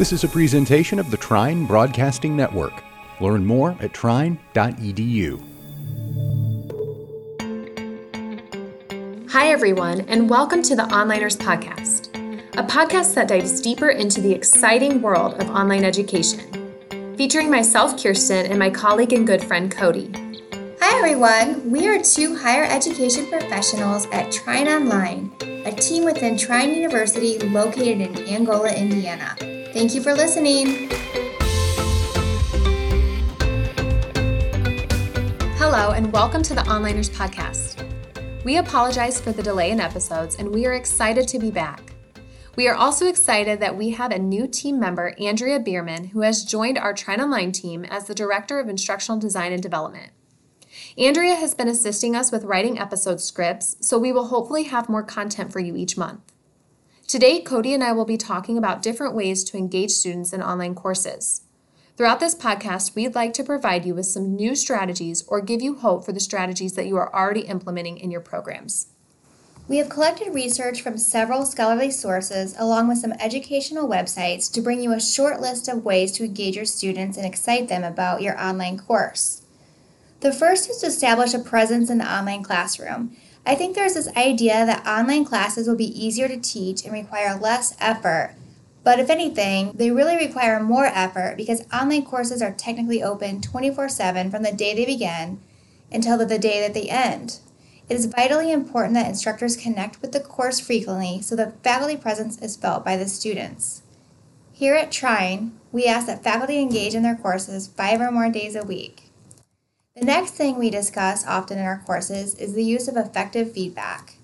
This is a presentation of the Trine Broadcasting Network. Learn more at trine.edu. Hi, everyone, and welcome to the Onliners Podcast, a podcast that dives deeper into the exciting world of online education, featuring myself, Kirsten, and my colleague and good friend, Cody. Hi, everyone. We are two higher education professionals at Trine Online, a team within Trine University located in Angola, Indiana. Thank you for listening. Hello, and welcome to the Onliners Podcast. We apologize for the delay in episodes, and we are excited to be back. We are also excited that we have a new team member, Andrea Bierman, who has joined our Trine Online team as the Director of Instructional Design and Development. Andrea has been assisting us with writing episode scripts, so we will hopefully have more content for you each month. Today, Cody and I will be talking about different ways to engage students in online courses. Throughout this podcast, we'd like to provide you with some new strategies or give you hope for the strategies that you are already implementing in your programs. We have collected research from several scholarly sources along with some educational websites to bring you a short list of ways to engage your students and excite them about your online course. The first is to establish a presence in the online classroom. I think there's this idea that online classes will be easier to teach and require less effort. But if anything, they really require more effort because online courses are technically open 24 7 from the day they begin until the day that they end. It is vitally important that instructors connect with the course frequently so that faculty presence is felt by the students. Here at Trine, we ask that faculty engage in their courses five or more days a week. The next thing we discuss often in our courses is the use of effective feedback.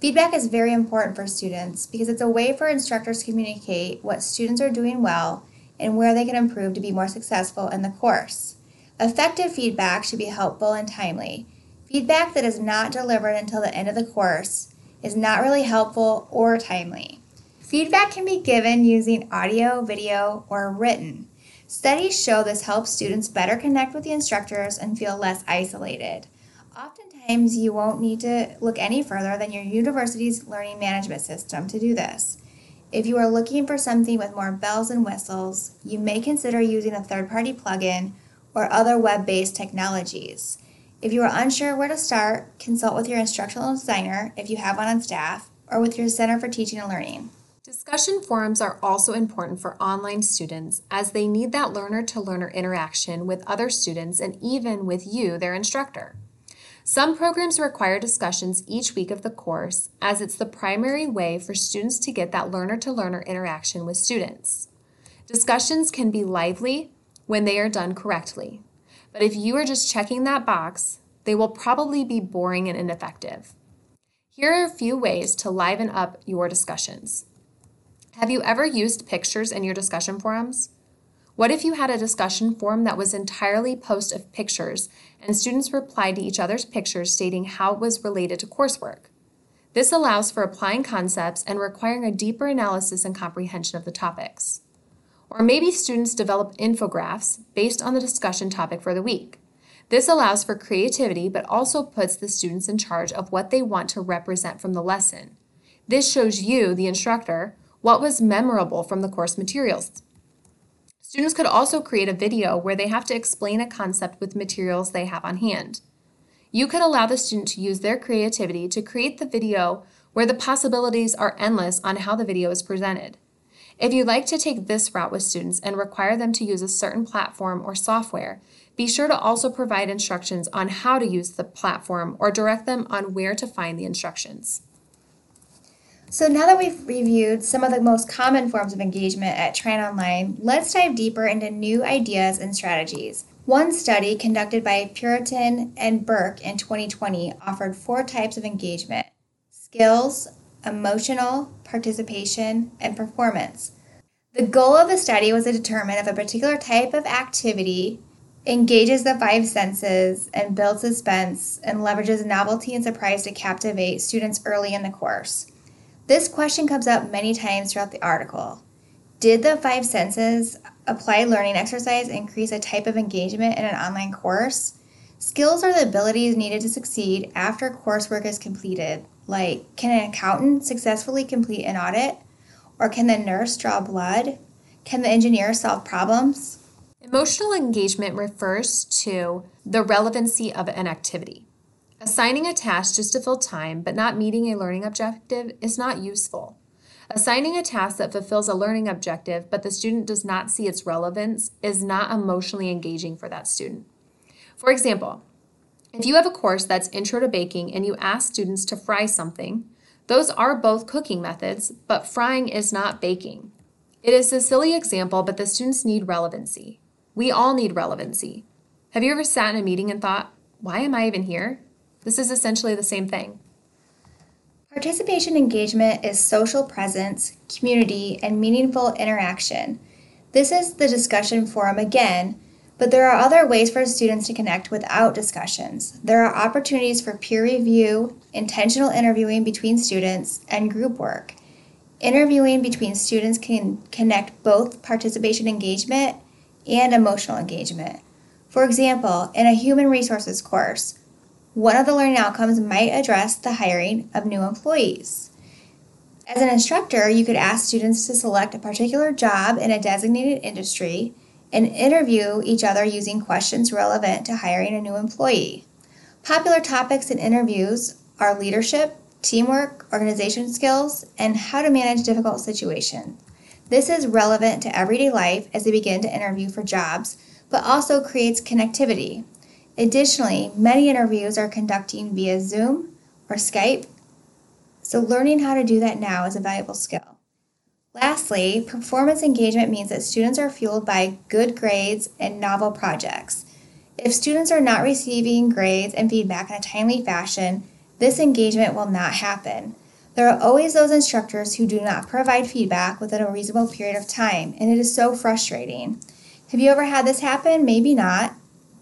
Feedback is very important for students because it's a way for instructors to communicate what students are doing well and where they can improve to be more successful in the course. Effective feedback should be helpful and timely. Feedback that is not delivered until the end of the course is not really helpful or timely. Feedback can be given using audio, video, or written. Studies show this helps students better connect with the instructors and feel less isolated. Oftentimes, you won't need to look any further than your university's learning management system to do this. If you are looking for something with more bells and whistles, you may consider using a third party plugin or other web based technologies. If you are unsure where to start, consult with your instructional designer if you have one on staff or with your Center for Teaching and Learning. Discussion forums are also important for online students as they need that learner to learner interaction with other students and even with you, their instructor. Some programs require discussions each week of the course as it's the primary way for students to get that learner to learner interaction with students. Discussions can be lively when they are done correctly, but if you are just checking that box, they will probably be boring and ineffective. Here are a few ways to liven up your discussions. Have you ever used pictures in your discussion forums? What if you had a discussion forum that was entirely post of pictures and students replied to each other's pictures stating how it was related to coursework? This allows for applying concepts and requiring a deeper analysis and comprehension of the topics. Or maybe students develop infographics based on the discussion topic for the week. This allows for creativity but also puts the students in charge of what they want to represent from the lesson. This shows you, the instructor, what was memorable from the course materials? Students could also create a video where they have to explain a concept with materials they have on hand. You could allow the student to use their creativity to create the video where the possibilities are endless on how the video is presented. If you'd like to take this route with students and require them to use a certain platform or software, be sure to also provide instructions on how to use the platform or direct them on where to find the instructions. So now that we've reviewed some of the most common forms of engagement at Trine Online, let's dive deeper into new ideas and strategies. One study conducted by Puritan and Burke in 2020 offered four types of engagement skills, emotional, participation, and performance. The goal of the study was to determine if a particular type of activity engages the five senses and builds suspense and leverages novelty and surprise to captivate students early in the course. This question comes up many times throughout the article. Did the five senses applied learning exercise increase a type of engagement in an online course? Skills are the abilities needed to succeed after coursework is completed, like can an accountant successfully complete an audit? Or can the nurse draw blood? Can the engineer solve problems? Emotional engagement refers to the relevancy of an activity. Assigning a task just to fill time but not meeting a learning objective is not useful. Assigning a task that fulfills a learning objective but the student does not see its relevance is not emotionally engaging for that student. For example, if you have a course that's Intro to Baking and you ask students to fry something, those are both cooking methods, but frying is not baking. It is a silly example, but the students need relevancy. We all need relevancy. Have you ever sat in a meeting and thought, why am I even here? This is essentially the same thing. Participation engagement is social presence, community, and meaningful interaction. This is the discussion forum again, but there are other ways for students to connect without discussions. There are opportunities for peer review, intentional interviewing between students, and group work. Interviewing between students can connect both participation engagement and emotional engagement. For example, in a human resources course, one of the learning outcomes might address the hiring of new employees. As an instructor, you could ask students to select a particular job in a designated industry and interview each other using questions relevant to hiring a new employee. Popular topics in interviews are leadership, teamwork, organization skills, and how to manage difficult situations. This is relevant to everyday life as they begin to interview for jobs, but also creates connectivity. Additionally, many interviews are conducting via Zoom or Skype, so learning how to do that now is a valuable skill. Lastly, performance engagement means that students are fueled by good grades and novel projects. If students are not receiving grades and feedback in a timely fashion, this engagement will not happen. There are always those instructors who do not provide feedback within a reasonable period of time, and it is so frustrating. Have you ever had this happen? Maybe not.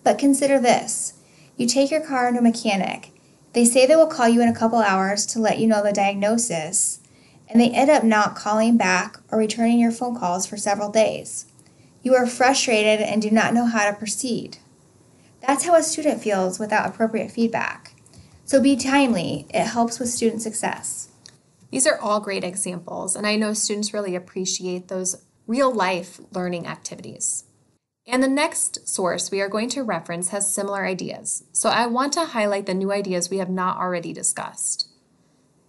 But consider this you take your car into a mechanic. They say they will call you in a couple hours to let you know the diagnosis, and they end up not calling back or returning your phone calls for several days. You are frustrated and do not know how to proceed. That's how a student feels without appropriate feedback. So be timely, it helps with student success. These are all great examples, and I know students really appreciate those real life learning activities. And the next source we are going to reference has similar ideas, so I want to highlight the new ideas we have not already discussed.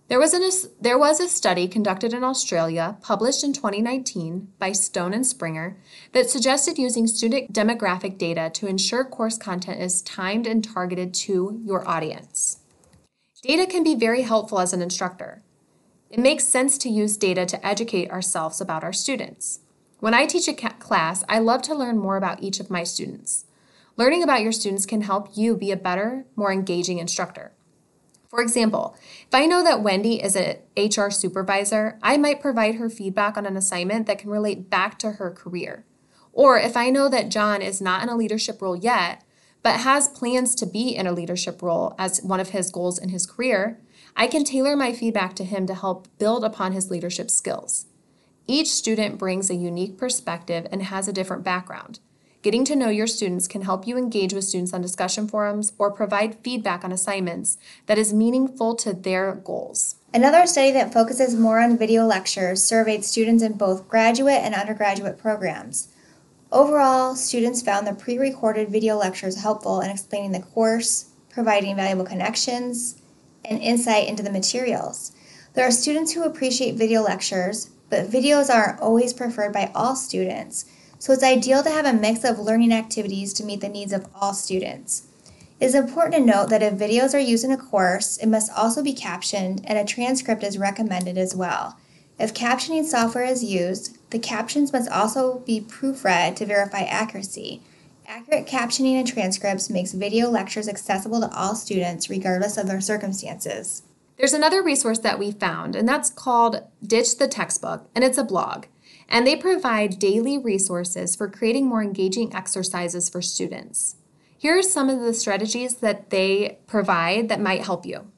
There was, an, there was a study conducted in Australia, published in 2019 by Stone and Springer, that suggested using student demographic data to ensure course content is timed and targeted to your audience. Data can be very helpful as an instructor. It makes sense to use data to educate ourselves about our students. When I teach a class, I love to learn more about each of my students. Learning about your students can help you be a better, more engaging instructor. For example, if I know that Wendy is an HR supervisor, I might provide her feedback on an assignment that can relate back to her career. Or if I know that John is not in a leadership role yet, but has plans to be in a leadership role as one of his goals in his career, I can tailor my feedback to him to help build upon his leadership skills. Each student brings a unique perspective and has a different background. Getting to know your students can help you engage with students on discussion forums or provide feedback on assignments that is meaningful to their goals. Another study that focuses more on video lectures surveyed students in both graduate and undergraduate programs. Overall, students found the pre recorded video lectures helpful in explaining the course, providing valuable connections, and insight into the materials. There are students who appreciate video lectures, but videos aren't always preferred by all students, so it's ideal to have a mix of learning activities to meet the needs of all students. It is important to note that if videos are used in a course, it must also be captioned and a transcript is recommended as well. If captioning software is used, the captions must also be proofread to verify accuracy. Accurate captioning and transcripts makes video lectures accessible to all students regardless of their circumstances. There's another resource that we found, and that's called Ditch That Textbook, and it's a blog. And they provide daily resources for creating more engaging exercises for students. Here are some of the strategies that they provide that might help you.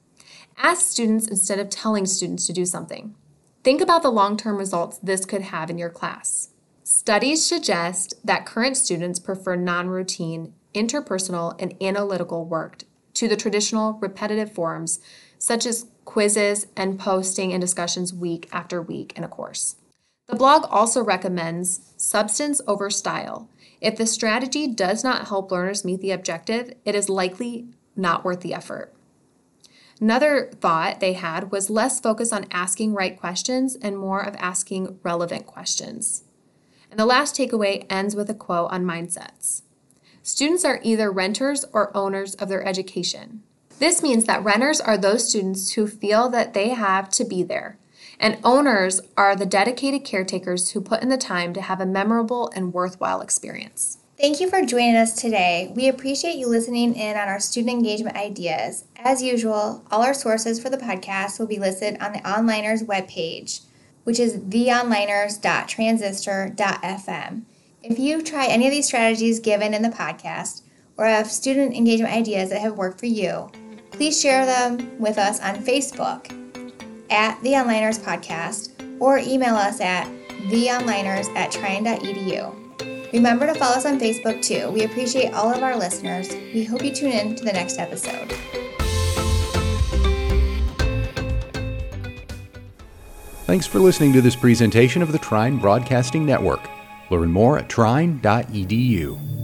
Ask students instead of telling students to do something. Think about the long term results this could have in your class. Studies suggest that current students prefer non routine, interpersonal, and analytical work to the traditional repetitive forms, such as quizzes and posting and discussions week after week in a course. The blog also recommends substance over style. If the strategy does not help learners meet the objective, it is likely not worth the effort. Another thought they had was less focus on asking right questions and more of asking relevant questions. And the last takeaway ends with a quote on mindsets. Students are either renters or owners of their education. This means that renters are those students who feel that they have to be there, and owners are the dedicated caretakers who put in the time to have a memorable and worthwhile experience. Thank you for joining us today. We appreciate you listening in on our student engagement ideas. As usual, all our sources for the podcast will be listed on the Onliners webpage, which is theonliners.transistor.fm. If you try any of these strategies given in the podcast or have student engagement ideas that have worked for you, please share them with us on Facebook at the Onliners Podcast or email us at theonliners at trine.edu. Remember to follow us on Facebook too. We appreciate all of our listeners. We hope you tune in to the next episode. Thanks for listening to this presentation of the Trine Broadcasting Network. Learn more at trine.edu.